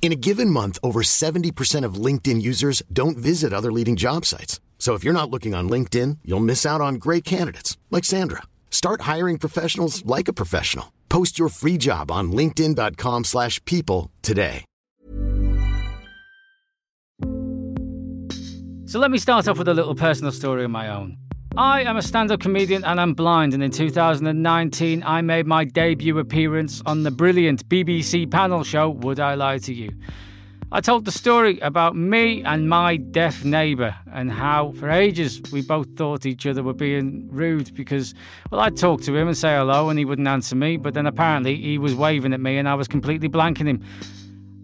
In a given month, over 70% of LinkedIn users don't visit other leading job sites. So if you're not looking on LinkedIn, you'll miss out on great candidates like Sandra. Start hiring professionals like a professional. Post your free job on linkedin.com/people today. So let me start off with a little personal story of my own. I am a stand up comedian and I'm blind, and in 2019 I made my debut appearance on the brilliant BBC panel show Would I Lie to You? I told the story about me and my deaf neighbour and how, for ages, we both thought each other were being rude because, well, I'd talk to him and say hello and he wouldn't answer me, but then apparently he was waving at me and I was completely blanking him.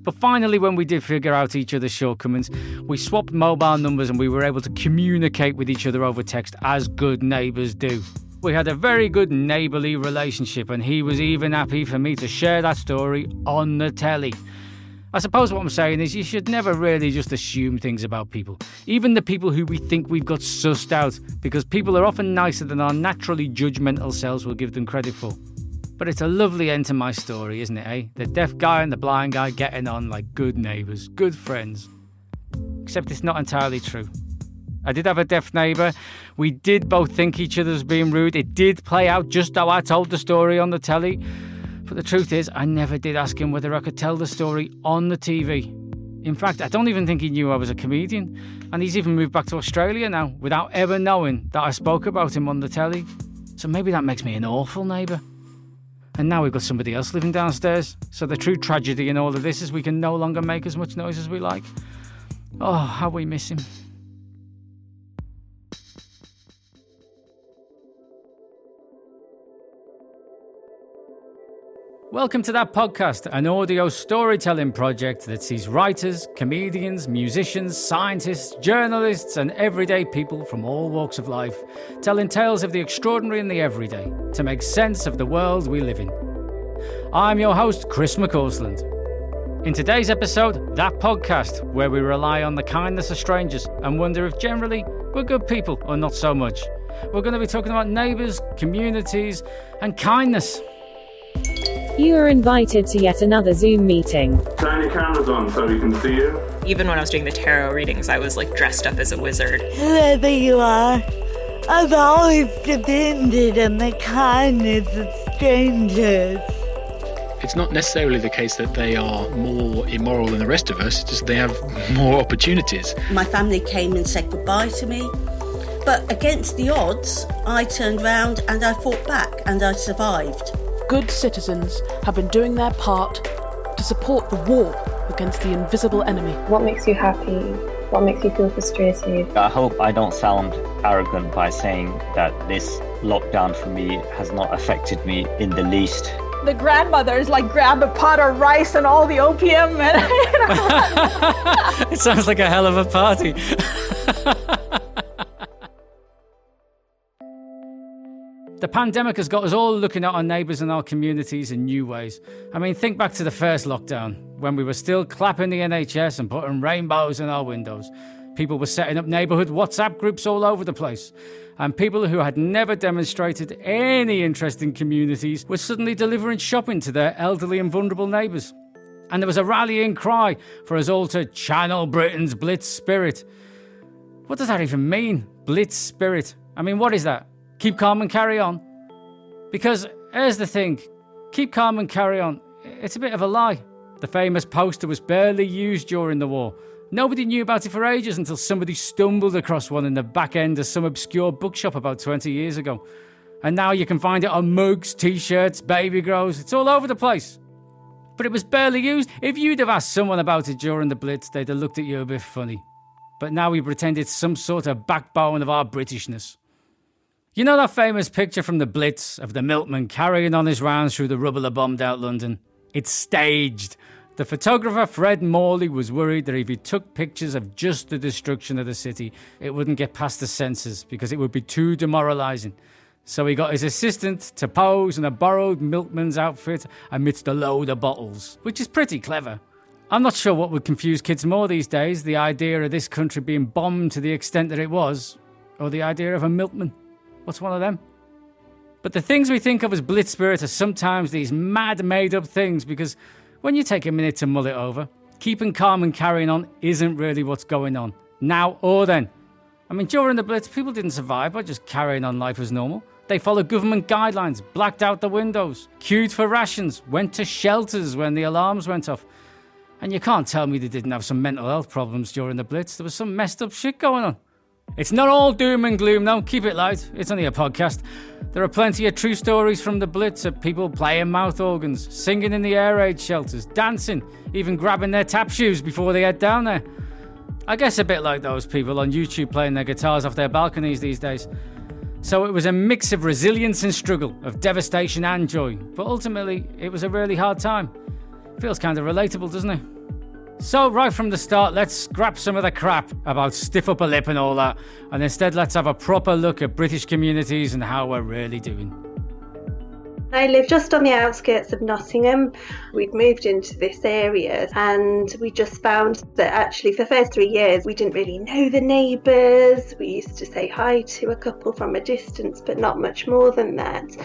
But finally, when we did figure out each other's shortcomings, we swapped mobile numbers and we were able to communicate with each other over text as good neighbours do. We had a very good neighbourly relationship, and he was even happy for me to share that story on the telly. I suppose what I'm saying is you should never really just assume things about people, even the people who we think we've got sussed out, because people are often nicer than our naturally judgmental selves will give them credit for. But it's a lovely end to my story, isn't it, eh? The deaf guy and the blind guy getting on like good neighbours, good friends. Except it's not entirely true. I did have a deaf neighbour. We did both think each other was being rude. It did play out just how I told the story on the telly. But the truth is, I never did ask him whether I could tell the story on the TV. In fact, I don't even think he knew I was a comedian. And he's even moved back to Australia now without ever knowing that I spoke about him on the telly. So maybe that makes me an awful neighbour. And now we've got somebody else living downstairs. So the true tragedy in all of this is we can no longer make as much noise as we like. Oh, how we miss him. Welcome to that podcast, an audio storytelling project that sees writers, comedians, musicians, scientists, journalists, and everyday people from all walks of life telling tales of the extraordinary and the everyday to make sense of the world we live in. I'm your host, Chris McCausland. In today's episode, that podcast where we rely on the kindness of strangers and wonder if generally we're good people or not so much. We're going to be talking about neighbours, communities, and kindness. You are invited to yet another Zoom meeting. Turn your cameras on so we can see you. Even when I was doing the tarot readings, I was like dressed up as a wizard. Whoever you are, I've always depended on the kindness of strangers. It's not necessarily the case that they are more immoral than the rest of us, it's just they have more opportunities. My family came and said goodbye to me. But against the odds, I turned round and I fought back and I survived. Good citizens have been doing their part to support the war against the invisible enemy. What makes you happy? What makes you feel frustrated? I hope I don't sound arrogant by saying that this lockdown for me has not affected me in the least. The grandmothers like grab a pot of rice and all the opium and it sounds like a hell of a party. The pandemic has got us all looking at our neighbours and our communities in new ways. I mean, think back to the first lockdown when we were still clapping the NHS and putting rainbows in our windows. People were setting up neighbourhood WhatsApp groups all over the place. And people who had never demonstrated any interest in communities were suddenly delivering shopping to their elderly and vulnerable neighbours. And there was a rallying cry for us all to channel Britain's Blitz spirit. What does that even mean? Blitz spirit. I mean, what is that? Keep calm and carry on. Because here's the thing keep calm and carry on. It's a bit of a lie. The famous poster was barely used during the war. Nobody knew about it for ages until somebody stumbled across one in the back end of some obscure bookshop about 20 years ago. And now you can find it on mugs, t shirts, baby grows, it's all over the place. But it was barely used. If you'd have asked someone about it during the Blitz, they'd have looked at you a bit funny. But now we pretend it's some sort of backbone of our Britishness. You know that famous picture from the Blitz of the milkman carrying on his rounds through the rubble of bombed out London? It's staged. The photographer Fred Morley was worried that if he took pictures of just the destruction of the city, it wouldn't get past the censors because it would be too demoralizing. So he got his assistant to pose in a borrowed milkman's outfit amidst a load of bottles, which is pretty clever. I'm not sure what would confuse kids more these days the idea of this country being bombed to the extent that it was, or the idea of a milkman. What's one of them? But the things we think of as blitz spirit are sometimes these mad made up things because when you take a minute to mull it over, keeping calm and carrying on isn't really what's going on, now or then. I mean, during the Blitz, people didn't survive by just carrying on life as normal. They followed government guidelines, blacked out the windows, queued for rations, went to shelters when the alarms went off. And you can't tell me they didn't have some mental health problems during the Blitz. There was some messed up shit going on. It's not all doom and gloom, though. Keep it light. It's only a podcast. There are plenty of true stories from the Blitz of people playing mouth organs, singing in the air raid shelters, dancing, even grabbing their tap shoes before they head down there. I guess a bit like those people on YouTube playing their guitars off their balconies these days. So it was a mix of resilience and struggle, of devastation and joy. But ultimately, it was a really hard time. Feels kind of relatable, doesn't it? So, right from the start, let's scrap some of the crap about stiff upper lip and all that, and instead let's have a proper look at British communities and how we're really doing. I live just on the outskirts of Nottingham. We'd moved into this area and we just found that actually for the first three years we didn't really know the neighbours. We used to say hi to a couple from a distance, but not much more than that.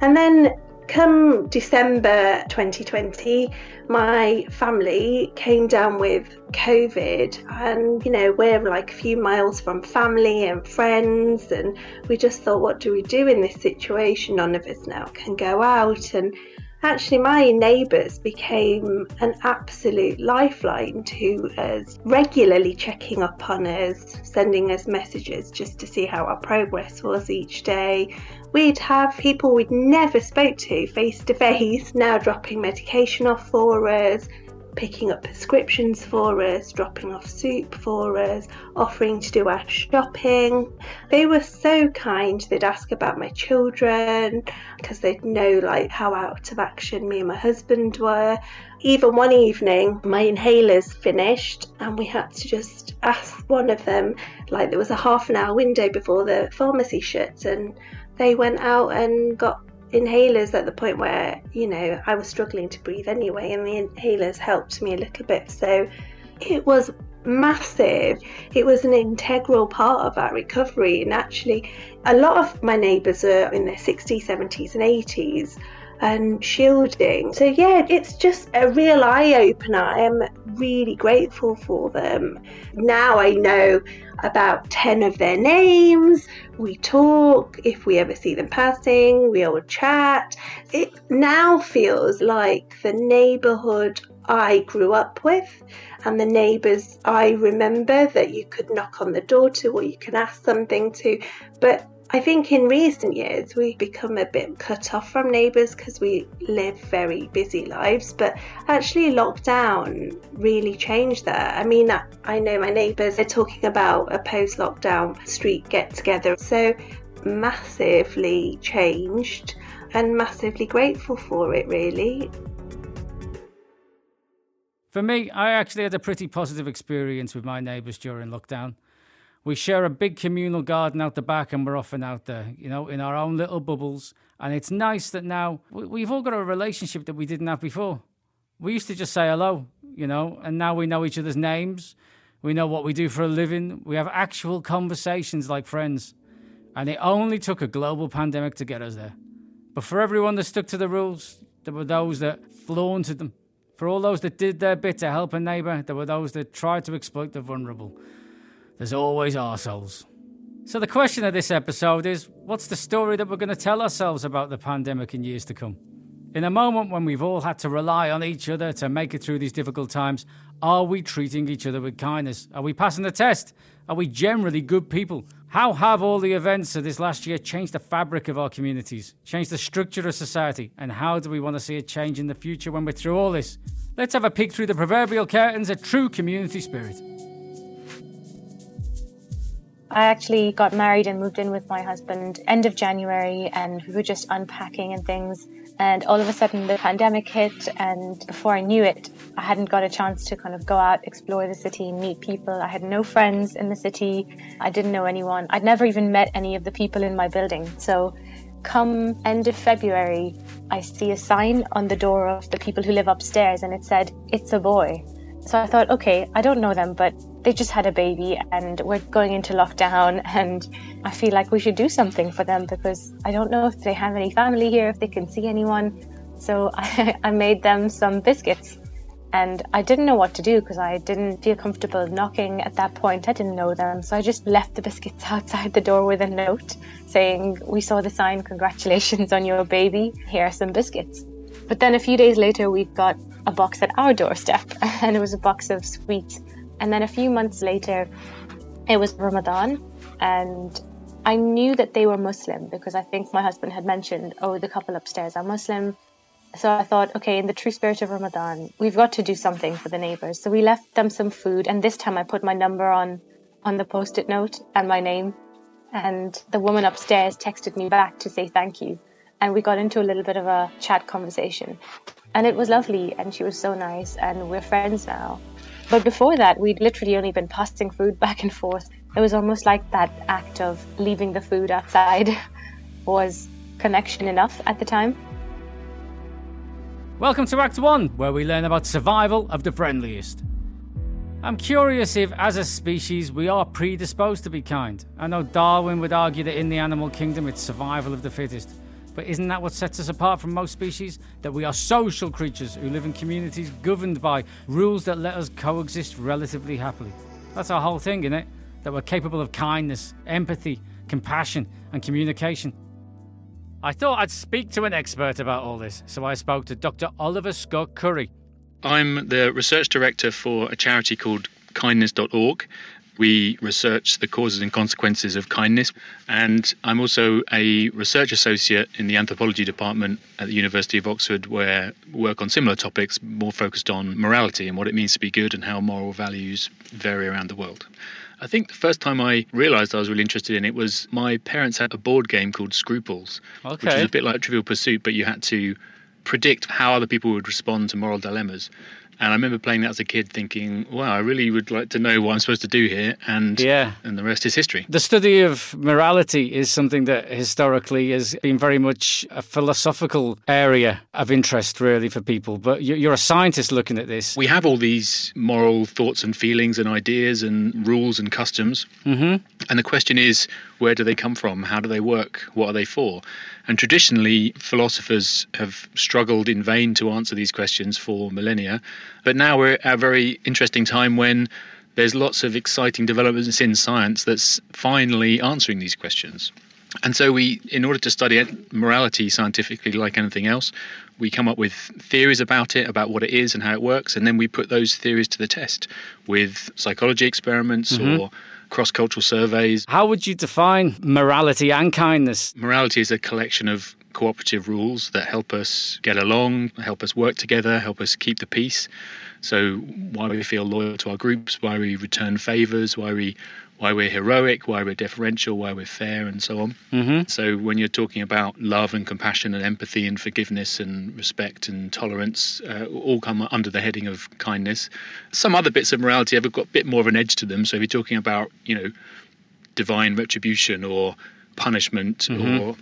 And then come December 2020, my family came down with COVID, and you know, we're like a few miles from family and friends, and we just thought, what do we do in this situation? None of us now can go out, and actually, my neighbours became an absolute lifeline to us, regularly checking up on us, sending us messages just to see how our progress was each day we'd have people we'd never spoke to face to face now dropping medication off for us picking up prescriptions for us dropping off soup for us offering to do our shopping. They were so kind they'd ask about my children because they'd know like how out of action me and my husband were. Even one evening my inhalers finished and we had to just ask one of them like there was a half an hour window before the pharmacy shut and they went out and got inhalers at the point where, you know, I was struggling to breathe anyway, and the inhalers helped me a little bit. So it was massive. It was an integral part of our recovery. And actually, a lot of my neighbours are in their 60s, 70s, and 80s and shielding. So, yeah, it's just a real eye opener. I am really grateful for them. Now I know about 10 of their names. We talk. If we ever see them passing, we all chat. It now feels like the neighbourhood I grew up with and the neighbours I remember that you could knock on the door to or you can ask something to. But I think in recent years we've become a bit cut off from neighbours because we live very busy lives, but actually, lockdown really changed that. I mean, I know my neighbours are talking about a post lockdown street get together, so massively changed and massively grateful for it, really. For me, I actually had a pretty positive experience with my neighbours during lockdown. We share a big communal garden out the back, and we're often out there, you know, in our own little bubbles. And it's nice that now we've all got a relationship that we didn't have before. We used to just say hello, you know, and now we know each other's names. We know what we do for a living. We have actual conversations like friends. And it only took a global pandemic to get us there. But for everyone that stuck to the rules, there were those that flaunted them. For all those that did their bit to help a neighbour, there were those that tried to exploit the vulnerable. There's always arseholes. So, the question of this episode is what's the story that we're going to tell ourselves about the pandemic in years to come? In a moment when we've all had to rely on each other to make it through these difficult times, are we treating each other with kindness? Are we passing the test? Are we generally good people? How have all the events of this last year changed the fabric of our communities, changed the structure of society, and how do we want to see a change in the future when we're through all this? Let's have a peek through the proverbial curtains of true community spirit. I actually got married and moved in with my husband end of January, and we were just unpacking and things. And all of a sudden, the pandemic hit, and before I knew it, I hadn't got a chance to kind of go out, explore the city, meet people. I had no friends in the city. I didn't know anyone. I'd never even met any of the people in my building. So, come end of February, I see a sign on the door of the people who live upstairs, and it said, It's a boy. So I thought, okay, I don't know them, but they just had a baby and we're going into lockdown and I feel like we should do something for them because I don't know if they have any family here, if they can see anyone. So I, I made them some biscuits and I didn't know what to do because I didn't feel comfortable knocking at that point. I didn't know them. So I just left the biscuits outside the door with a note saying, We saw the sign, congratulations on your baby. Here are some biscuits. But then a few days later, we got a box at our doorstep, and it was a box of sweets. And then a few months later, it was Ramadan, and I knew that they were Muslim because I think my husband had mentioned, oh, the couple upstairs are Muslim. So I thought, okay, in the true spirit of Ramadan, we've got to do something for the neighbors. So we left them some food, and this time I put my number on on the post-it note and my name. And the woman upstairs texted me back to say thank you and we got into a little bit of a chat conversation. And it was lovely, and she was so nice, and we're friends now. But before that, we'd literally only been passing food back and forth. It was almost like that act of leaving the food outside was connection enough at the time. Welcome to Act 1, where we learn about survival of the friendliest. I'm curious if, as a species, we are predisposed to be kind. I know Darwin would argue that in the animal kingdom it's survival of the fittest. But isn't that what sets us apart from most species? That we are social creatures who live in communities governed by rules that let us coexist relatively happily. That's our whole thing, isn't it? That we're capable of kindness, empathy, compassion, and communication. I thought I'd speak to an expert about all this, so I spoke to Dr. Oliver Scott Curry. I'm the research director for a charity called kindness.org, we research the causes and consequences of kindness. And I'm also a research associate in the anthropology department at the University of Oxford, where I work on similar topics, more focused on morality and what it means to be good and how moral values vary around the world. I think the first time I realised I was really interested in it was my parents had a board game called Scruples, okay. which was a bit like Trivial Pursuit, but you had to predict how other people would respond to moral dilemmas. And I remember playing that as a kid, thinking, "Wow, I really would like to know what I'm supposed to do here." And yeah, and the rest is history. The study of morality is something that historically has been very much a philosophical area of interest, really, for people. But you're a scientist looking at this. We have all these moral thoughts and feelings and ideas and rules and customs, mm-hmm. and the question is, where do they come from? How do they work? What are they for? And traditionally, philosophers have struggled in vain to answer these questions for millennia. But now we're at a very interesting time when there's lots of exciting developments in science that's finally answering these questions. And so we, in order to study morality scientifically, like anything else, we come up with theories about it, about what it is and how it works, and then we put those theories to the test with psychology experiments Mhm. or cross cultural surveys. How would you define morality and kindness? Morality is a collection of cooperative rules that help us get along, help us work together, help us keep the peace. So why we feel loyal to our groups, why we return favors, why we why we're heroic, why we're deferential, why we're fair, and so on. Mm-hmm. So when you're talking about love and compassion and empathy and forgiveness and respect and tolerance, uh, all come under the heading of kindness. Some other bits of morality have got a bit more of an edge to them. So if you're talking about, you know, divine retribution or punishment Mhm. or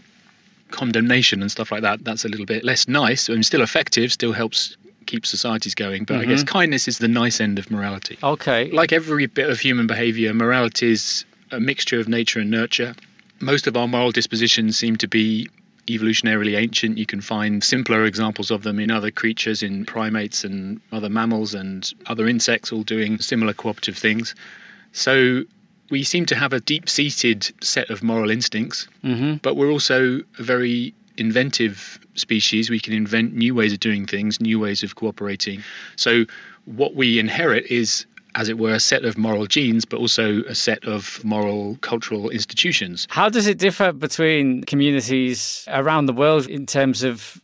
condemnation and stuff like that, that's a little bit less nice and still effective, still helps keep societies going. But I guess Mhm. kindness is the nice end of morality. Okay. Like every bit of human behavior, morality is a mixture of nature and nurture. Most of our moral dispositions seem to be evolutionarily ancient. You can find simpler examples of them in other creatures, in primates and other mammals and other insects, all doing similar cooperative things. So we seem to have a deep seated set of moral instincts, Mm-hmm. but we're also a very inventive species. We can invent new ways of doing things, new ways of cooperating. So what we inherit is as it were, a set of moral genes, but also a set of moral cultural institutions. How does it differ between communities around the world in terms of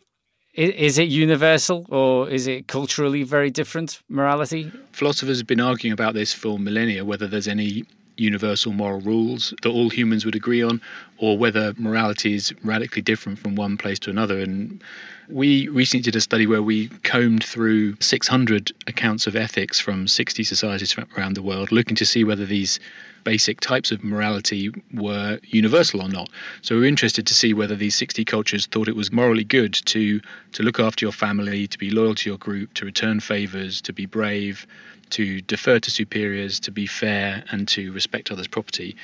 is it universal or is it culturally very different morality? Philosophers have been arguing about this for millennia whether there's any universal moral rules that all humans would agree on, or whether morality is radically different from one place to another. And We recently did a study where we combed through 600 accounts of ethics from 60 societies around the world, looking to see whether these basic types of morality were universal or not. So we were interested to see whether these 60 cultures thought it was morally good to to look after your family, to be loyal to your group, to return favors, to be brave, to defer to superiors, to be fair, and to respect others' property.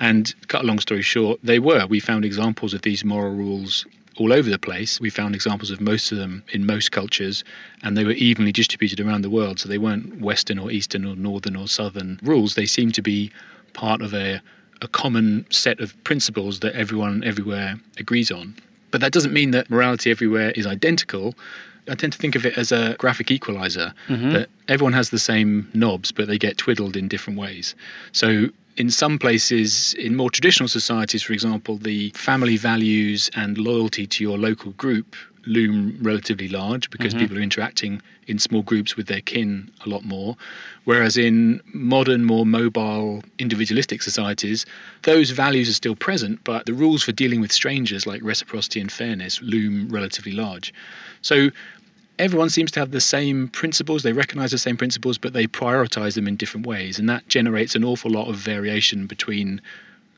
And cut a long story short, they were. We found examples of these moral rules all over the place. We found examples of most of them in most cultures, and they were evenly distributed around the world. So they weren't Western or Eastern or Northern or Southern rules. They seemed to be part of a, a common set of principles that everyone everywhere agrees on. But that doesn't mean that morality everywhere is identical. I tend to think of it as a graphic equalizer Mhm. that everyone has the same knobs, but they get twiddled in different ways. So, in some places, in more traditional societies, for example, the family values and loyalty to your local group loom relatively large because Mhm. people are interacting in small groups with their kin a lot more. Whereas in modern, more mobile, individualistic societies, those values are still present, but the rules for dealing with strangers, like reciprocity and fairness, loom relatively large. So everyone seems to have the same principles, they recognize the same principles, but they prioritize them in different ways. And that generates an awful lot of variation between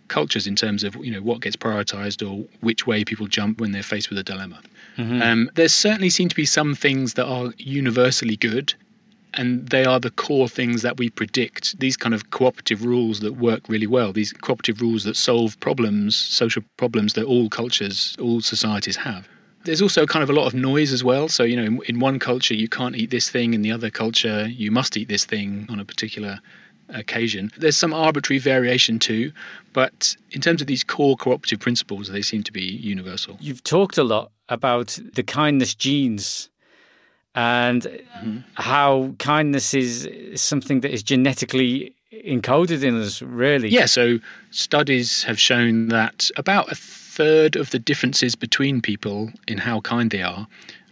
cultures in terms of you know what gets prioritized or which way people jump when they're faced with a dilemma. Mhm. Um, there certainly seem to be some things that are universally good, and they are the core things that we predict. These kind of cooperative rules that work really well, these cooperative rules that solve problems, social problems that all cultures, all societies have. There's also kind of a lot of noise as well. So, you know, in, in one culture, you can't eat this thing, in the other culture, you must eat this thing on a particular occasion. There's some arbitrary variation too, but in terms of these core cooperative principles, they seem to be universal. You've talked a lot about the kindness genes and Mm-hmm. how kindness is something that is genetically encoded in us, really. Yeah, so studies have shown that about a third of the differences between people in how kind they are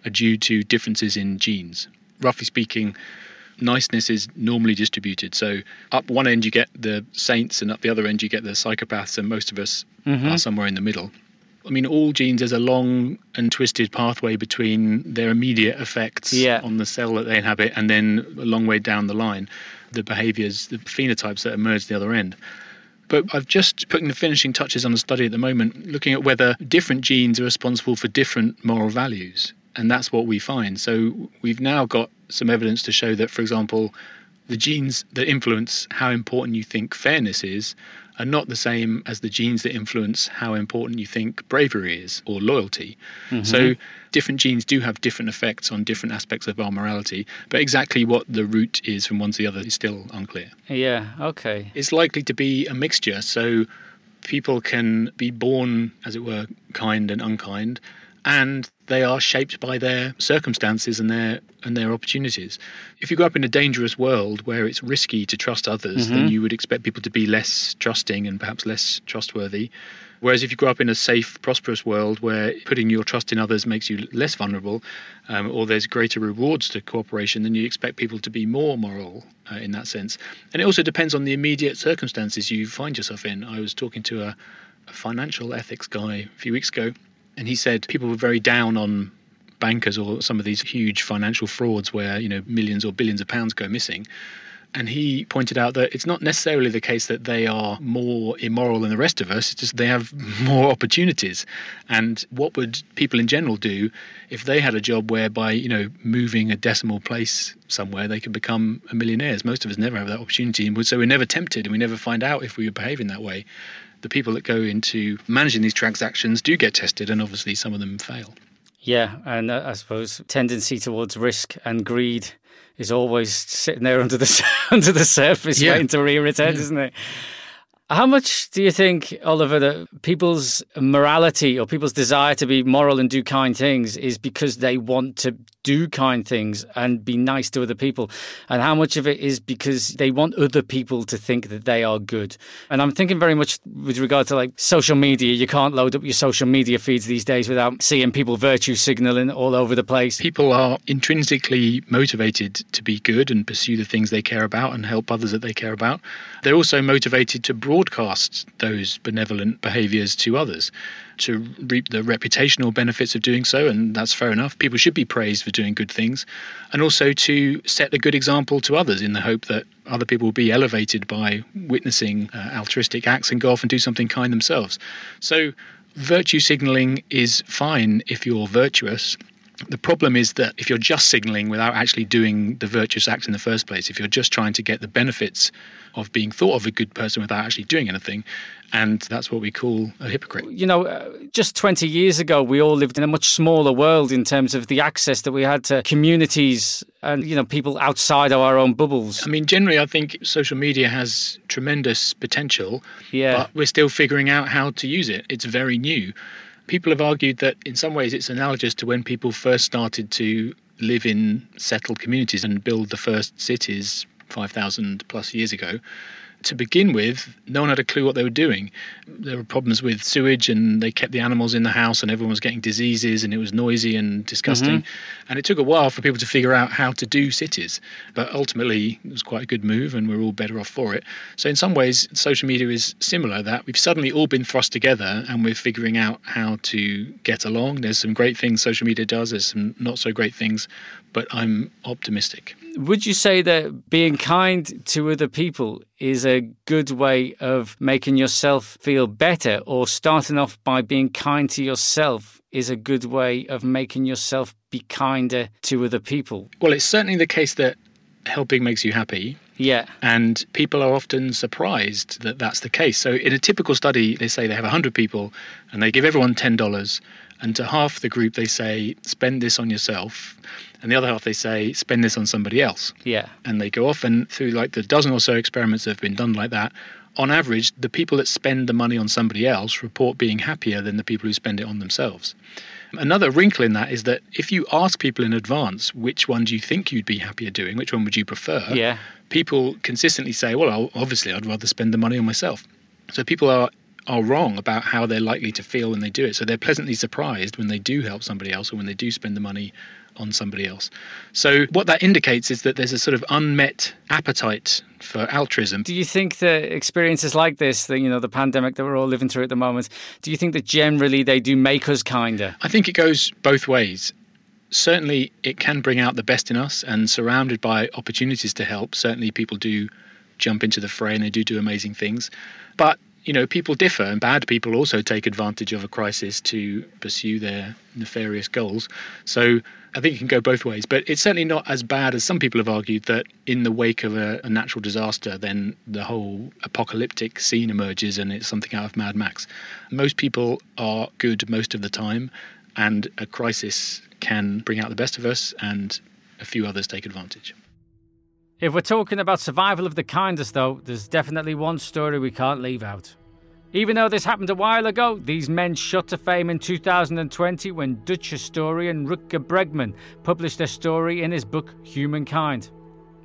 are due to differences in genes. Roughly speaking, niceness is normally distributed. So up one end you get the saints, and up the other end you get the psychopaths, and most of us Mhm. are somewhere in the middle. I mean, all genes, there's a long and twisted pathway between their immediate effects Yeah. on the cell that they inhabit and then a long way down the line, the behaviors, the phenotypes that emerge the other end. But I've just putting the finishing touches on the study at the moment, looking at whether different genes are responsible for different moral values. And that's what we find. So we've now got some evidence to show that, for example, the genes that influence how important you think fairness is are not the same as the genes that influence how important you think bravery is or loyalty. Mhm. So different genes do have different effects on different aspects of our morality, but exactly what the root is from one to the other is still unclear. Yeah, okay. It's likely to be a mixture. So people can be born, as it were, kind and unkind, and they are shaped by their circumstances and their and their opportunities. If you grow up in a dangerous world where it's risky to trust others, then Mhm. you would expect people to be less trusting and perhaps less trustworthy. Whereas if you grow up in a safe, prosperous world where putting your trust in others makes you less vulnerable, um, or there's greater rewards to cooperation, then you expect people to be more moral uh, in that sense. And it also depends on the immediate circumstances you find yourself in. I was talking to a, a financial ethics guy a few weeks ago, and he said people were very down on bankers or some of these huge financial frauds where you know millions or billions of pounds go missing. And he pointed out that it's not necessarily the case that they are more immoral than the rest of us it's just they have more opportunities. And what would people in general do if they had a job whereby you know moving a decimal place somewhere they could become a millionaires? Most of us never have that opportunity and so we're never tempted and we never find out if we were behaving that way the people that go into managing these transactions do get tested and obviously some of them fail Yeah, and uh, I suppose tendency towards risk and greed is always sitting there under the under the surface, Yeah. waiting to rear its head, Yeah. isn't it? How much do you think, Oliver, that people's morality or people's desire to be moral and do kind things is because they want to do kind things and be nice to other people, and how much of it is because they want other people to think that they are good. And I'm thinking very much with regard to like social media. You can't load up your social media feeds these days without seeing people virtue signaling all over the place. People are intrinsically motivated to be good and pursue the things they care about and help others that they care about. They're also motivated to broadcast those benevolent behaviors to others to reap the reputational benefits of doing so, and that's fair enough. People should be praised for doing good things, and also to set a good example to others in the hope that other people will be elevated by witnessing uh, altruistic acts and go off and do something kind themselves. So, virtue signaling is fine if you're virtuous. The problem is that if you're just signaling without actually doing the virtuous act in the first place, if you're just trying to get the benefits of being thought of a good person without actually doing anything, and that's what we call a hypocrite. You know, uh, just 20 years ago, we all lived in a much smaller world in terms of the access that we had to communities and, you know, people outside of our own bubbles. I mean, generally, I think social media has tremendous potential, yeah. but we're still figuring out how to use it. It's very new. People have argued that in some ways it's analogous to when people first started to live in settled communities and build the first cities 5,000 plus years ago to begin with, no one had a clue what they were doing. There were problems with sewage, and they kept the animals in the house, and everyone was getting diseases, and it was noisy and disgusting. Mm-hmm. And it took a while for people to figure out how to do cities. But ultimately, it was quite a good move, and we're all better off for it. So, in some ways, social media is similar that we've suddenly all been thrust together, and we're figuring out how to get along. There's some great things social media does, there's some not so great things, but I'm optimistic. Would you say that being kind to other people is a good way of making yourself feel better, or starting off by being kind to yourself is a good way of making yourself be kinder to other people? Well, it's certainly the case that helping makes you happy. Yeah. And people are often surprised that that's the case. So, in a typical study, they say they have 100 people and they give everyone $10. And to half the group, they say, spend this on yourself and the other half they say spend this on somebody else. Yeah. And they go off and through like the dozen or so experiments that have been done like that, on average, the people that spend the money on somebody else report being happier than the people who spend it on themselves. Another wrinkle in that is that if you ask people in advance which one do you think you'd be happier doing, which one would you prefer, yeah. people consistently say, well, obviously I'd rather spend the money on myself. So people are are wrong about how they're likely to feel when they do it. So they're pleasantly surprised when they do help somebody else or when they do spend the money on somebody else. So what that indicates is that there's a sort of unmet appetite for altruism. Do you think that experiences like this, the, you know, the pandemic that we're all living through at the moment, do you think that generally they do make us kinder? I think it goes both ways. Certainly, it can bring out the best in us, and surrounded by opportunities to help, certainly people do jump into the fray and they do do amazing things. But you know, people differ, and bad people also take advantage of a crisis to pursue their nefarious goals. So I think it can go both ways, but it's certainly not as bad as some people have argued that in the wake of a, a natural disaster, then the whole apocalyptic scene emerges and it's something out of Mad Max. Most people are good most of the time, and a crisis can bring out the best of us, and a few others take advantage. If we're talking about survival of the kindest, though, there's definitely one story we can't leave out. Even though this happened a while ago, these men shot to fame in 2020 when Dutch historian Rutger Bregman published their story in his book Humankind.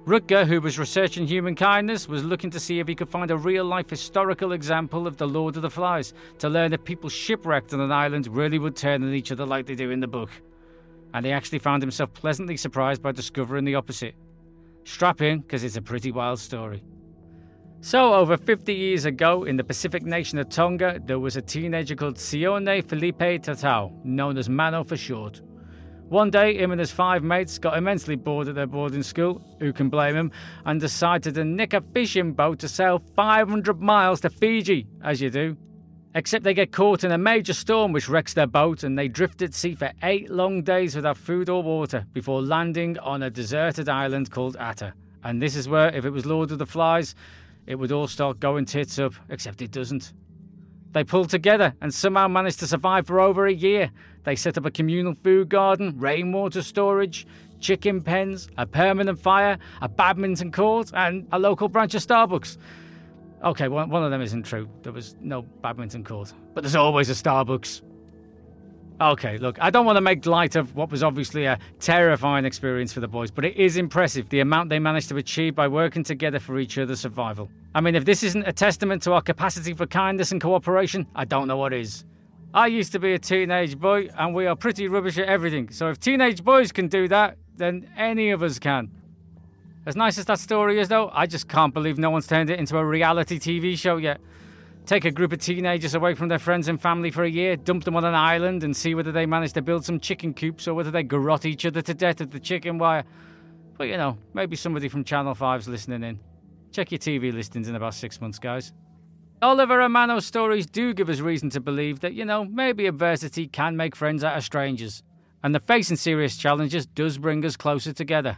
Rutger, who was researching human kindness, was looking to see if he could find a real life historical example of the Lord of the Flies to learn if people shipwrecked on an island really would turn on each other like they do in the book. And he actually found himself pleasantly surprised by discovering the opposite. Strap in, because it's a pretty wild story. So, over 50 years ago, in the Pacific nation of Tonga, there was a teenager called Sione Felipe Tatau, known as Mano for short. One day, him and his five mates got immensely bored at their boarding school, who can blame him, and decided to nick a fishing boat to sail 500 miles to Fiji, as you do. Except they get caught in a major storm which wrecks their boat and they drift at sea for eight long days without food or water before landing on a deserted island called Ata. And this is where, if it was Lord of the Flies, it would all start going tits up, except it doesn't. They pull together and somehow manage to survive for over a year. They set up a communal food garden, rainwater storage, chicken pens, a permanent fire, a badminton court, and a local branch of Starbucks. Okay, one, one of them isn't true. There was no badminton court. But there's always a Starbucks. Okay, look, I don't want to make light of what was obviously a terrifying experience for the boys, but it is impressive the amount they managed to achieve by working together for each other's survival. I mean, if this isn't a testament to our capacity for kindness and cooperation, I don't know what is. I used to be a teenage boy, and we are pretty rubbish at everything, so if teenage boys can do that, then any of us can. As nice as that story is, though, I just can't believe no one's turned it into a reality TV show yet. Take a group of teenagers away from their friends and family for a year, dump them on an island, and see whether they manage to build some chicken coops or whether they garrote each other to death with the chicken wire. But you know, maybe somebody from Channel 5's listening in. Check your TV listings in about six months, guys. Oliver and Mano's stories do give us reason to believe that, you know, maybe adversity can make friends out of strangers. And that facing serious challenges does bring us closer together.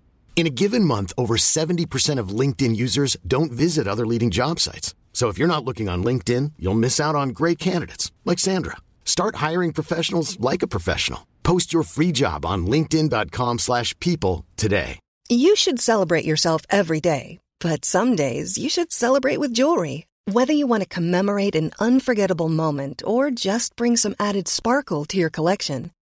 In a given month, over 70% of LinkedIn users don't visit other leading job sites. So if you're not looking on LinkedIn, you'll miss out on great candidates like Sandra. Start hiring professionals like a professional. Post your free job on linkedin.com/people today. You should celebrate yourself every day, but some days you should celebrate with jewelry. Whether you want to commemorate an unforgettable moment or just bring some added sparkle to your collection,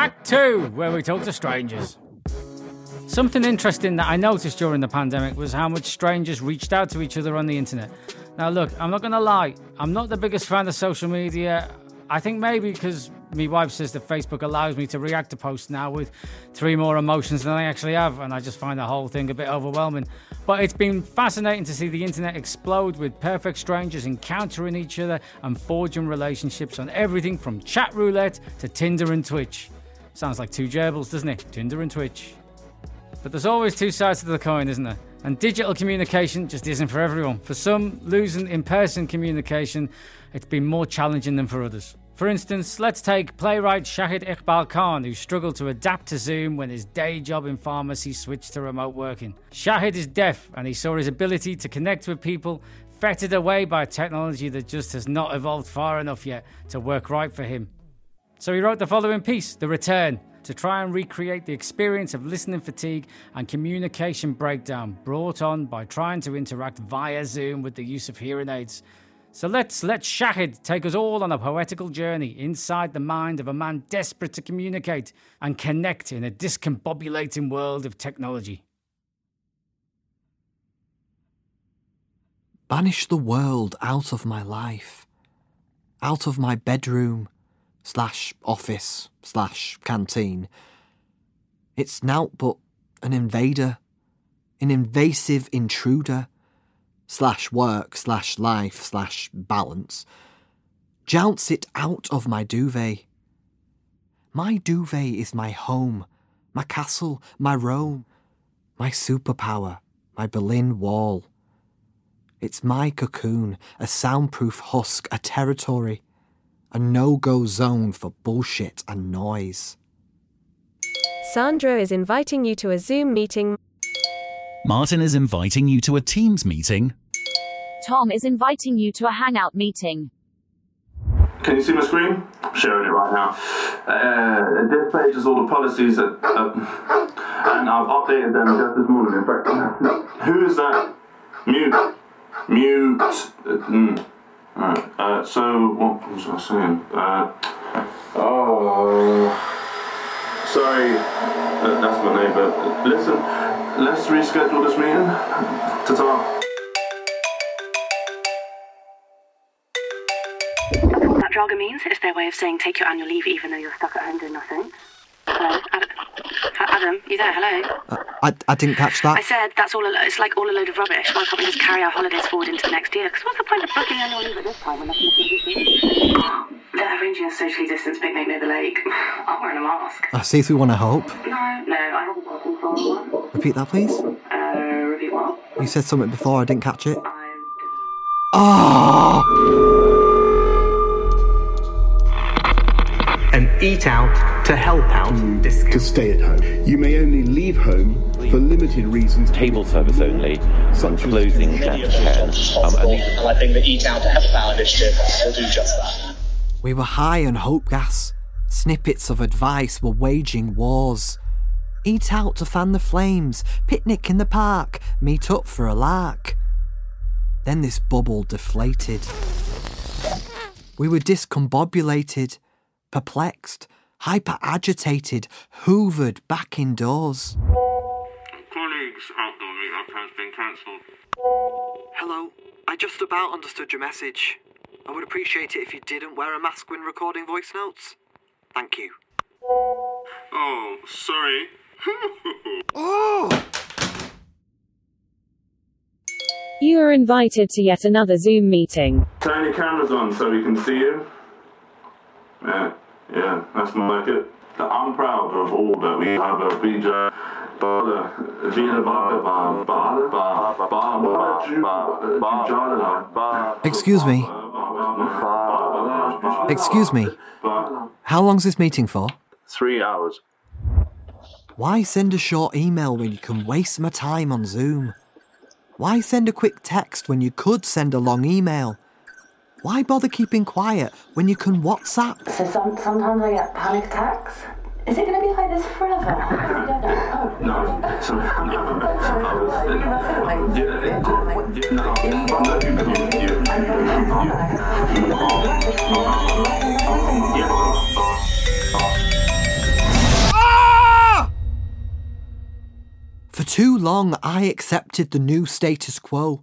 Act 2, where we talk to strangers. Something interesting that I noticed during the pandemic was how much strangers reached out to each other on the internet. Now, look, I'm not going to lie, I'm not the biggest fan of social media. I think maybe because my wife says that Facebook allows me to react to posts now with three more emotions than I actually have, and I just find the whole thing a bit overwhelming. But it's been fascinating to see the internet explode with perfect strangers encountering each other and forging relationships on everything from chat roulette to Tinder and Twitch. Sounds like two gerbils, doesn't it? Tinder and Twitch. But there's always two sides to the coin, isn't there? And digital communication just isn't for everyone. For some, losing in person communication, it's been more challenging than for others. For instance, let's take playwright Shahid Iqbal Khan, who struggled to adapt to Zoom when his day job in pharmacy switched to remote working. Shahid is deaf, and he saw his ability to connect with people fettered away by technology that just has not evolved far enough yet to work right for him. So he wrote the following piece, The Return, to try and recreate the experience of listening fatigue and communication breakdown brought on by trying to interact via Zoom with the use of hearing aids. So let's let Shahid take us all on a poetical journey inside the mind of a man desperate to communicate and connect in a discombobulating world of technology. Banish the world out of my life, out of my bedroom slash office slash canteen. It's nought but an invader, an invasive intruder, slash work slash life slash balance. Jounce it out of my duvet. My duvet is my home, my castle, my Rome, my superpower, my Berlin Wall. It's my cocoon, a soundproof husk, a territory, a no go zone for bullshit and noise. Sandra is inviting you to a Zoom meeting. Martin is inviting you to a Teams meeting. Tom is inviting you to a hangout meeting. Can you see my screen? I'm sharing it right now. Uh, this page is all the policies that, uh, and I've updated them just this morning. In fact, who is that? Mute. Mute. Uh, mm. Alright, uh, so what was I saying? Uh, Oh, sorry, uh, that's my neighbour. Listen, let's reschedule this meeting. Ta-ta. That jargon means is their way of saying take your annual leave even though you're stuck at home doing nothing. Hello, Adam. Adam, you there? Hello. I, I didn't catch that. I said that's all. A it's like all a load of rubbish. Why can't we just carry our holidays forward into the next year? Because what's the point of booking annual leave at this time when nothing is They're arranging a socially distanced picnic near the lake. I'm wearing a mask. I see if we want to help. No, no, I haven't working for anyone. Repeat that, please. Uh, repeat what? You said something before, I didn't catch it. Oh! And eat out to help out to stay at home. You may only leave home for limited reasons. Table service only, when closing death care. Um, and these And I think the Eat Out to Help Out initiative will do just that. We were high on hope gas. Snippets of advice were waging wars. Eat out to fan the flames, picnic in the park, meet up for a lark. Then this bubble deflated. We were discombobulated, perplexed, hyper agitated, hoovered back indoors. Colleagues, outdoor meetup has been cancelled. Hello, I just about understood your message. I would appreciate it if you didn't wear a mask when recording voice notes. Thank you. Oh, sorry. oh! You are invited to yet another Zoom meeting. Turn your cameras on so we can see you. Yeah, yeah, that's like it. I'm proud of all that we have uh, a BJ. Excuse me. Excuse me. How long's this meeting for? Three hours. Why send a short email when you can waste my time on Zoom? Why send a quick text when you could send a long email? Why bother keeping quiet when you can WhatsApp? So some, sometimes I get panic attacks. Is it going to be like this forever? I don't know. No, sorry. For too long, I accepted the new status quo.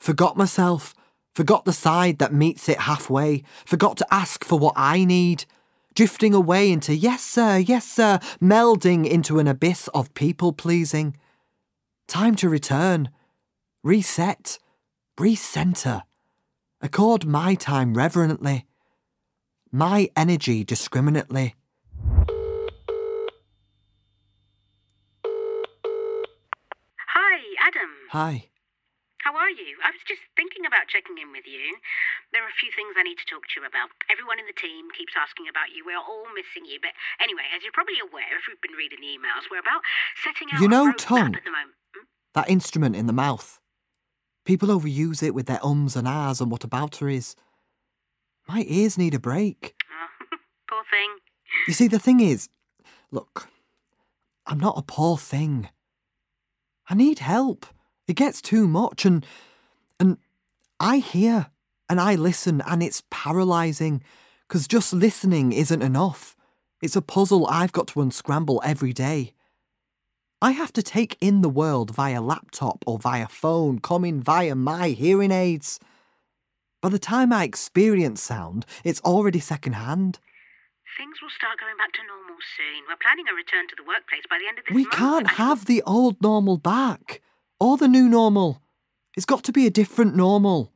Forgot myself, forgot the side that meets it halfway, forgot to ask for what I need, drifting away into yes, sir, yes, sir, melding into an abyss of people pleasing. Time to return, reset, recenter, accord my time reverently, my energy discriminately. Hi, Adam. Hi. How are you? I was just thinking about checking in with you. There are a few things I need to talk to you about. Everyone in the team keeps asking about you. We're all missing you. But anyway, as you're probably aware, if we've been reading the emails, we're about setting out You know roadmap tongue? at the moment. Hmm? That instrument in the mouth. People overuse it with their ums and ahs and what about her. My ears need a break. Poor thing. You see, the thing is, look, I'm not a poor thing. I need help. It gets too much, and and I hear and I listen, and it's paralysing. Because just listening isn't enough. It's a puzzle I've got to unscramble every day. I have to take in the world via laptop or via phone, coming via my hearing aids. By the time I experience sound, it's already secondhand. Things will start going back to normal soon. We're planning a return to the workplace by the end of this We month. can't have the old normal back or the new normal. It's got to be a different normal.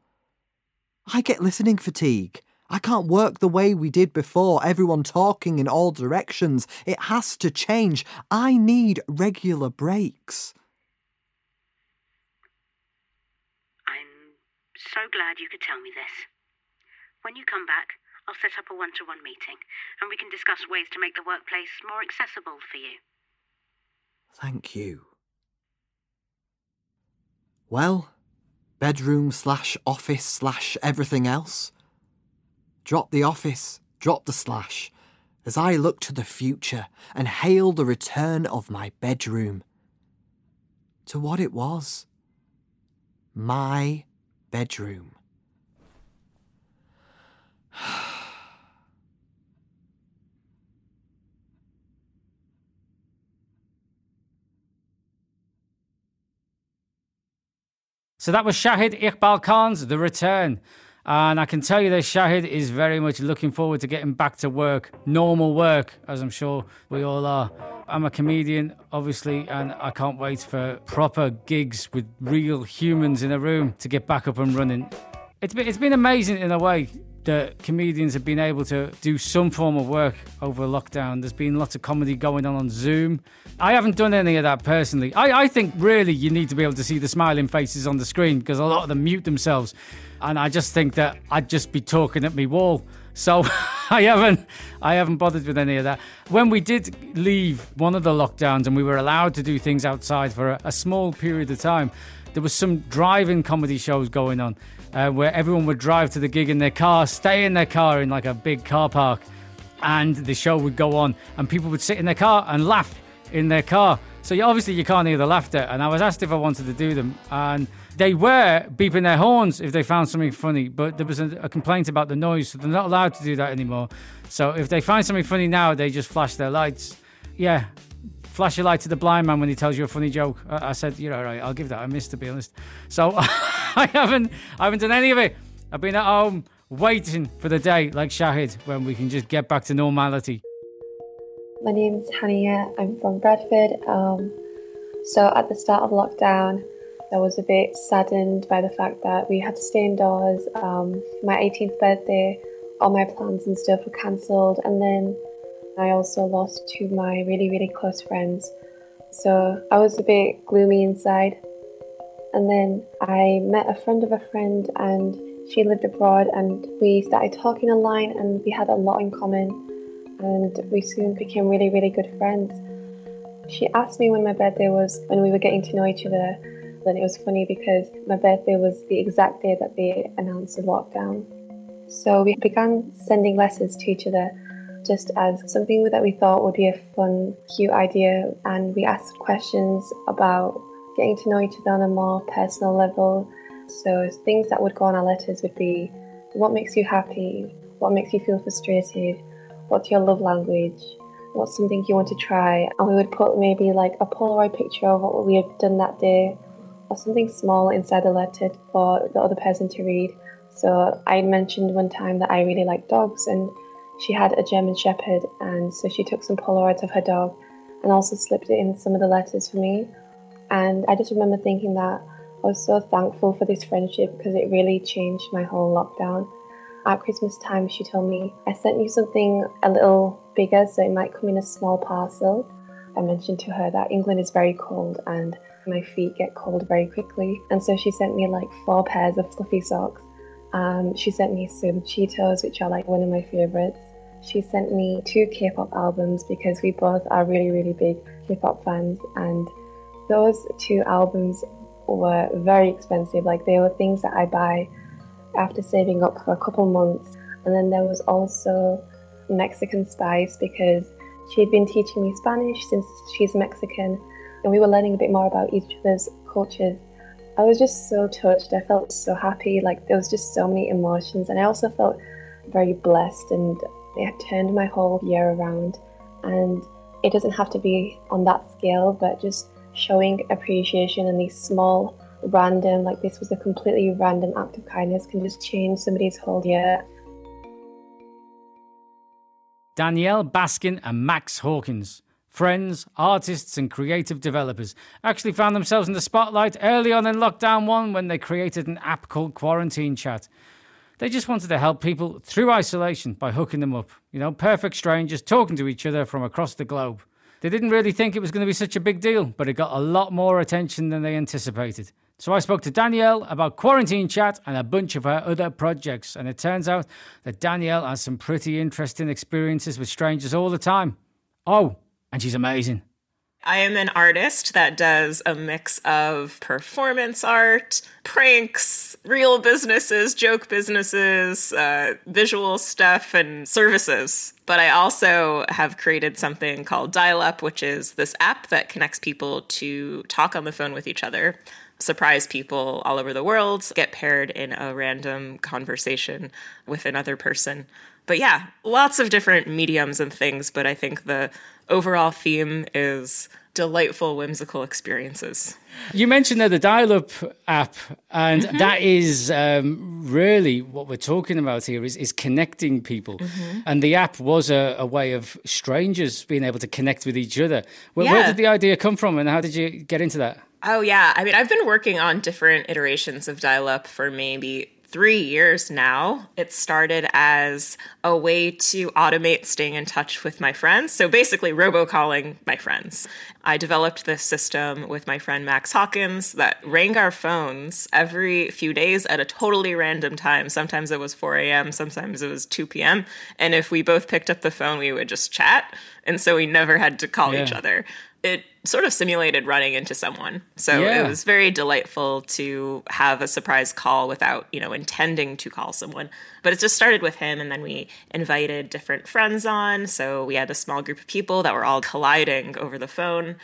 I get listening fatigue. I can't work the way we did before, everyone talking in all directions. It has to change. I need regular breaks. I'm so glad you could tell me this. When you come back, I'll set up a one to one meeting and we can discuss ways to make the workplace more accessible for you. Thank you. Well, bedroom slash office slash everything else. Drop the office, drop the slash, as I look to the future and hail the return of my bedroom. To what it was. My bedroom. So that was Shahid Iqbal Khan's The Return. And I can tell you that Shahid is very much looking forward to getting back to work, normal work, as I'm sure we all are. I'm a comedian, obviously, and I can't wait for proper gigs with real humans in a room to get back up and running. It's been, it's been amazing in a way that comedians have been able to do some form of work over lockdown. There's been lots of comedy going on on Zoom. I haven't done any of that personally. I, I think really you need to be able to see the smiling faces on the screen because a lot of them mute themselves. And I just think that I'd just be talking at me wall. So I haven't I haven't bothered with any of that. When we did leave one of the lockdowns and we were allowed to do things outside for a, a small period of time, there was some driving comedy shows going on uh, where everyone would drive to the gig in their car, stay in their car in like a big car park, and the show would go on, and people would sit in their car and laugh in their car. So you, obviously you can't hear the laughter. And I was asked if I wanted to do them, and they were beeping their horns if they found something funny. But there was a, a complaint about the noise, so they're not allowed to do that anymore. So if they find something funny now, they just flash their lights. Yeah, flash your light to the blind man when he tells you a funny joke. I, I said, you're all right. I'll give that a miss, to be honest. So I haven't, I haven't done any of it. I've been at home waiting for the day, like Shahid, when we can just get back to normality. My name's Hania. I'm from Bradford. Um, so at the start of lockdown, I was a bit saddened by the fact that we had to stay indoors. Um, my 18th birthday, all my plans and stuff were cancelled, and then I also lost two of my really, really close friends. So I was a bit gloomy inside. And then I met a friend of a friend, and she lived abroad, and we started talking online, and we had a lot in common and we soon became really, really good friends. She asked me when my birthday was, when we were getting to know each other. And it was funny because my birthday was the exact day that they announced the lockdown. So we began sending letters to each other just as something that we thought would be a fun, cute idea. And we asked questions about getting to know each other on a more personal level. So things that would go on our letters would be what makes you happy? What makes you feel frustrated? what's your love language, what's something you want to try. And we would put maybe like a Polaroid picture of what we had done that day or something small inside the letter for the other person to read. So I mentioned one time that I really like dogs and she had a German Shepherd and so she took some Polaroids of her dog and also slipped it in some of the letters for me. And I just remember thinking that I was so thankful for this friendship because it really changed my whole lockdown. At Christmas time, she told me, I sent you something a little bigger, so it might come in a small parcel. I mentioned to her that England is very cold and my feet get cold very quickly. And so she sent me like four pairs of fluffy socks. Um, she sent me some Cheetos, which are like one of my favorites. She sent me two K pop albums because we both are really, really big K pop fans. And those two albums were very expensive. Like they were things that I buy after saving up for a couple months. And then there was also Mexican spice because she had been teaching me Spanish since she's Mexican, and we were learning a bit more about each other's cultures. I was just so touched. I felt so happy. Like there was just so many emotions, and I also felt very blessed. And it had turned my whole year around. And it doesn't have to be on that scale, but just showing appreciation in these small random, like this was a completely random act of kindness, can just change somebody's whole year. Danielle Baskin and Max Hawkins, friends, artists, and creative developers, actually found themselves in the spotlight early on in lockdown one when they created an app called Quarantine Chat. They just wanted to help people through isolation by hooking them up. You know, perfect strangers talking to each other from across the globe. They didn't really think it was going to be such a big deal, but it got a lot more attention than they anticipated. So I spoke to Danielle about Quarantine Chat and a bunch of her other projects, and it turns out that Danielle has some pretty interesting experiences with strangers all the time. Oh, and she's amazing. I am an artist that does a mix of performance art, pranks, real businesses, joke businesses, uh, visual stuff, and services. But I also have created something called Dial Up, which is this app that connects people to talk on the phone with each other surprise people all over the world, get paired in a random conversation with another person. But yeah, lots of different mediums and things, but I think the overall theme is delightful, whimsical experiences. You mentioned there the dial-up app, and mm-hmm. that is um, really what we're talking about here is, is connecting people. Mm-hmm. And the app was a, a, way of strangers being able to connect with each other. Where, yeah. where did the idea come from, and how did you get into that? Oh yeah, I mean, I've been working on different iterations of dial-up for maybe three years now. It started as a way to automate staying in touch with my friends. So basically, robocalling my friends. I developed this system with my friend Max Hawkins that rang our phones every few days at a totally random time. Sometimes it was 4 a.m., sometimes it was 2 p.m. And if we both picked up the phone, we would just chat. And so we never had to call yeah. each other it sort of simulated running into someone. So yeah. it was very delightful to have a surprise call without, you know, intending to call someone. But it just started with him and then we invited different friends on. So we had a small group of people that were all colliding over the phone.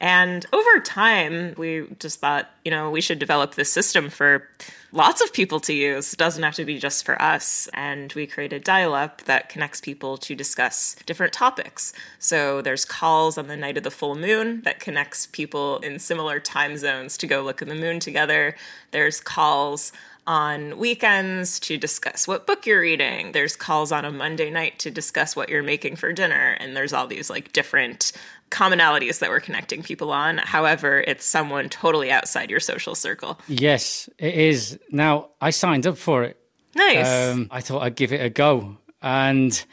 And over time, we just thought, you know, we should develop this system for lots of people to use. It doesn't have to be just for us. And we created Dial Up that connects people to discuss different topics. So there's calls on the night of the full moon that connects people in similar time zones to go look at the moon together. There's calls on weekends to discuss what book you're reading. There's calls on a Monday night to discuss what you're making for dinner. And there's all these like different commonalities that we're connecting people on. However, it's someone totally outside your social circle. Yes, it is. Now, I signed up for it. Nice. Um, I thought I'd give it a go. And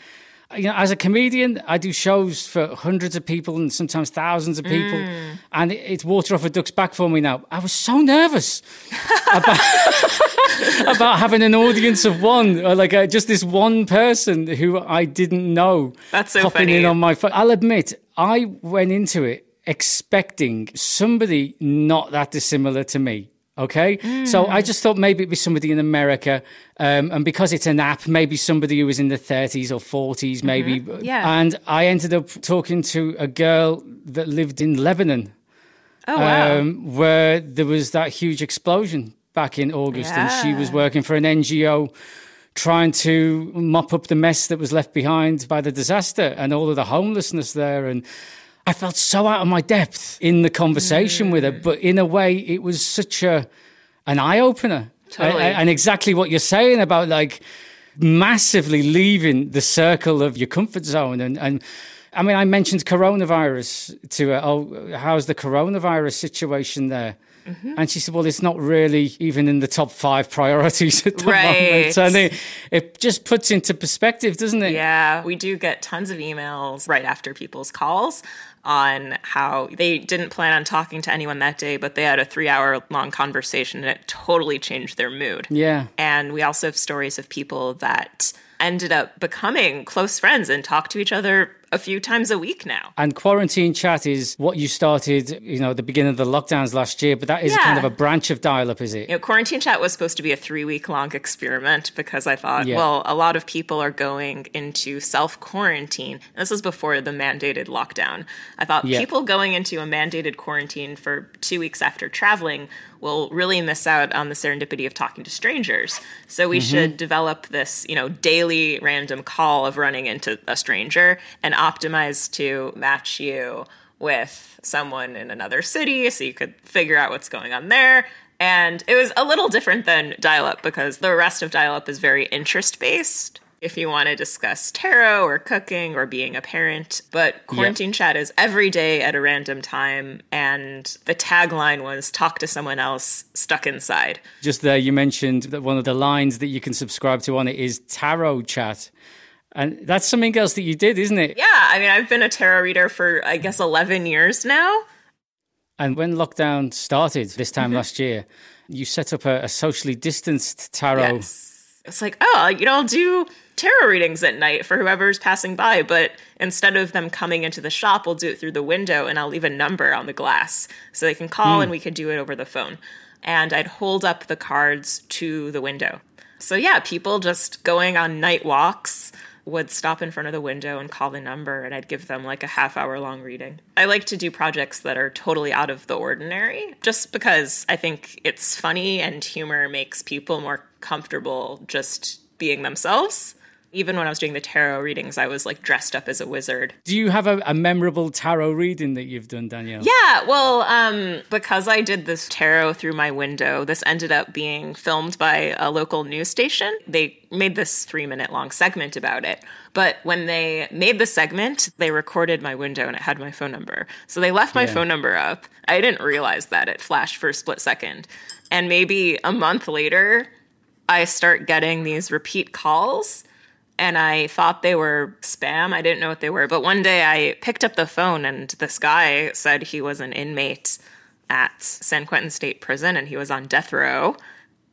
you know, as a comedian, I do shows for hundreds of people and sometimes thousands of people, mm. and it's water off a duck's back for me now. I was so nervous about, about having an audience of one, or like uh, just this one person who I didn't know. That's so popping funny. in on my phone. I'll admit, I went into it expecting somebody not that dissimilar to me. Okay. Mm. So I just thought maybe it'd be somebody in America. Um, and because it's an app, maybe somebody who was in the 30s or 40s, mm-hmm. maybe. Mm-hmm. Yeah. And I ended up talking to a girl that lived in Lebanon. Oh, wow. Um, where there was that huge explosion back in August. Yeah. And she was working for an NGO trying to mop up the mess that was left behind by the disaster and all of the homelessness there. And I felt so out of my depth in the conversation mm. with her, but in a way, it was such a an eye opener. Totally. And, and exactly what you're saying about like massively leaving the circle of your comfort zone and and. I mean, I mentioned coronavirus to her. Oh, how's the coronavirus situation there? Mm-hmm. And she said, "Well, it's not really even in the top five priorities at the right. moment." And it, it just puts into perspective, doesn't it? Yeah, we do get tons of emails right after people's calls on how they didn't plan on talking to anyone that day, but they had a three hour long conversation and it totally changed their mood. Yeah. And we also have stories of people that ended up becoming close friends and talk to each other a few times a week now. And quarantine chat is what you started, you know, at the beginning of the lockdowns last year, but that is yeah. kind of a branch of dial up, is it? You know, quarantine chat was supposed to be a three week long experiment because I thought, yeah. well, a lot of people are going into self quarantine. This was before the mandated lockdown. I thought yeah. people going into a mandated quarantine for two weeks after traveling will really miss out on the serendipity of talking to strangers. So we mm-hmm. should develop this, you know, daily random call of running into a stranger and optimize to match you with someone in another city so you could figure out what's going on there. And it was a little different than dial up because the rest of dial up is very interest based if you want to discuss tarot or cooking or being a parent. But quarantine chat is every day at a random time. And the tagline was talk to someone else stuck inside. Just there, you mentioned that one of the lines that you can subscribe to on it is tarot chat. And that's something else that you did, isn't it? Yeah. I mean, I've been a tarot reader for, I guess, 11 years now. And when lockdown started this time mm-hmm. last year, you set up a, a socially distanced tarot. Yes. It's like, oh, you know, I'll do tarot readings at night for whoever's passing by, but instead of them coming into the shop, we'll do it through the window and I'll leave a number on the glass so they can call mm. and we could do it over the phone. And I'd hold up the cards to the window. So, yeah, people just going on night walks would stop in front of the window and call the number, and I'd give them like a half hour long reading. I like to do projects that are totally out of the ordinary just because I think it's funny and humor makes people more comfortable just being themselves. Even when I was doing the tarot readings, I was like dressed up as a wizard. Do you have a, a memorable tarot reading that you've done, Danielle? Yeah, well, um, because I did this tarot through my window, this ended up being filmed by a local news station. They made this three minute long segment about it. But when they made the segment, they recorded my window and it had my phone number. So they left my Yeah. phone number up. I didn't realize that. It flashed for a split second. And maybe a month later, I start getting these repeat calls. And I thought they were spam. I didn't know what they were. But one day I picked up the phone and this guy said he was an inmate at San Quentin State Prison and he was on death row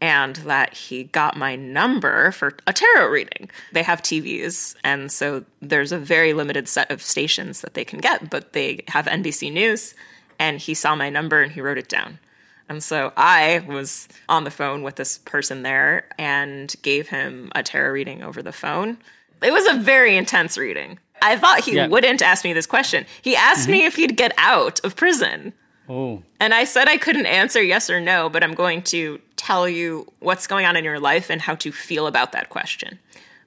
and that he got my number for a tarot reading. They have TVs, and so there's a very limited set of stations that they can get, but they have NBC News, and he saw my number and he wrote it down. And so I was on the phone with this person there and gave him a tarot reading over the phone. It was a very intense reading. I thought he Yeah. wouldn't ask me this question. He asked me mm-hmm. if he'd get out of prison. Oh. And I said I couldn't answer yes or no, but I'm going to tell you what's going on in your life and how to feel about that question.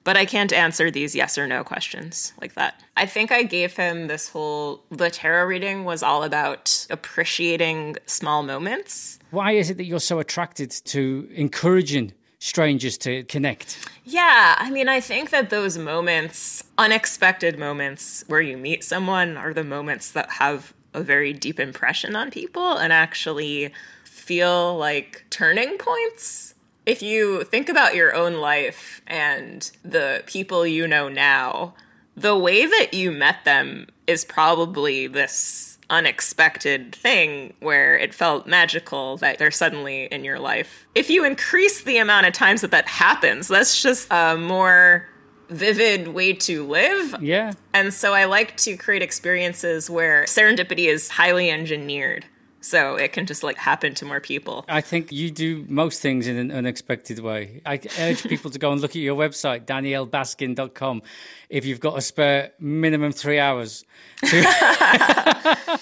But I can't answer these yes or no questions like that. I think I gave him this whole the tarot reading was all about appreciating small moments. Why is it that you're so attracted to encouraging strangers to connect? Yeah, I mean, I think that those moments, unexpected moments where you meet someone, are the moments that have a very deep impression on people and actually feel like turning points. If you think about your own life and the people you know now, the way that you met them is probably this unexpected thing where it felt magical that they're suddenly in your life. If you increase the amount of times that that happens, that's just a more vivid way to live. Yeah. And so I like to create experiences where serendipity is highly engineered. So it can just like happen to more people. I think you do most things in an unexpected way. I urge people to go and look at your website, daniellebaskin.com, if you've got a spare minimum three hours. to-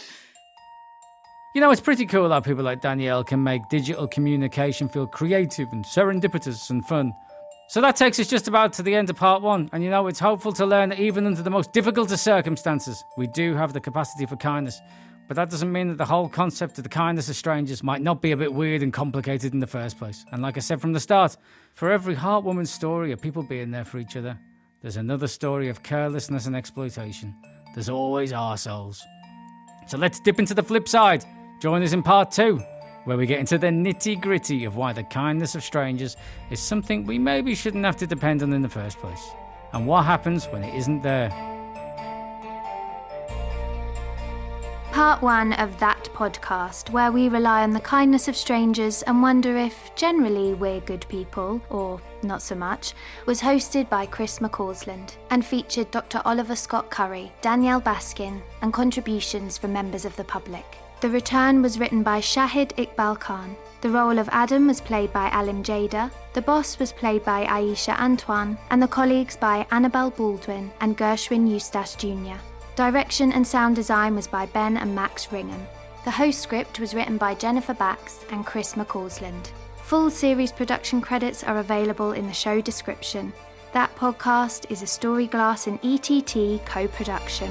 you know, it's pretty cool how people like Danielle can make digital communication feel creative and serendipitous and fun. So that takes us just about to the end of part one. And you know, it's hopeful to learn that even under the most difficult of circumstances, we do have the capacity for kindness. But that doesn't mean that the whole concept of the kindness of strangers might not be a bit weird and complicated in the first place. And like I said from the start, for every heartwarming story of people being there for each other, there's another story of carelessness and exploitation. There's always arseholes. So let's dip into the flip side. Join us in part two, where we get into the nitty gritty of why the kindness of strangers is something we maybe shouldn't have to depend on in the first place, and what happens when it isn't there. Part one of that podcast, where we rely on the kindness of strangers and wonder if generally we're good people, or not so much, was hosted by Chris McCausland and featured Dr. Oliver Scott Curry, Danielle Baskin, and contributions from members of the public. The return was written by Shahid Iqbal Khan. The role of Adam was played by Alim Jada, the boss was played by Aisha Antoine, and the colleagues by Annabelle Baldwin and Gershwin Eustace Jr. Direction and sound design was by Ben and Max Ringham. The host script was written by Jennifer Bax and Chris McCausland. Full series production credits are available in the show description. That podcast is a Storyglass and ETT co production.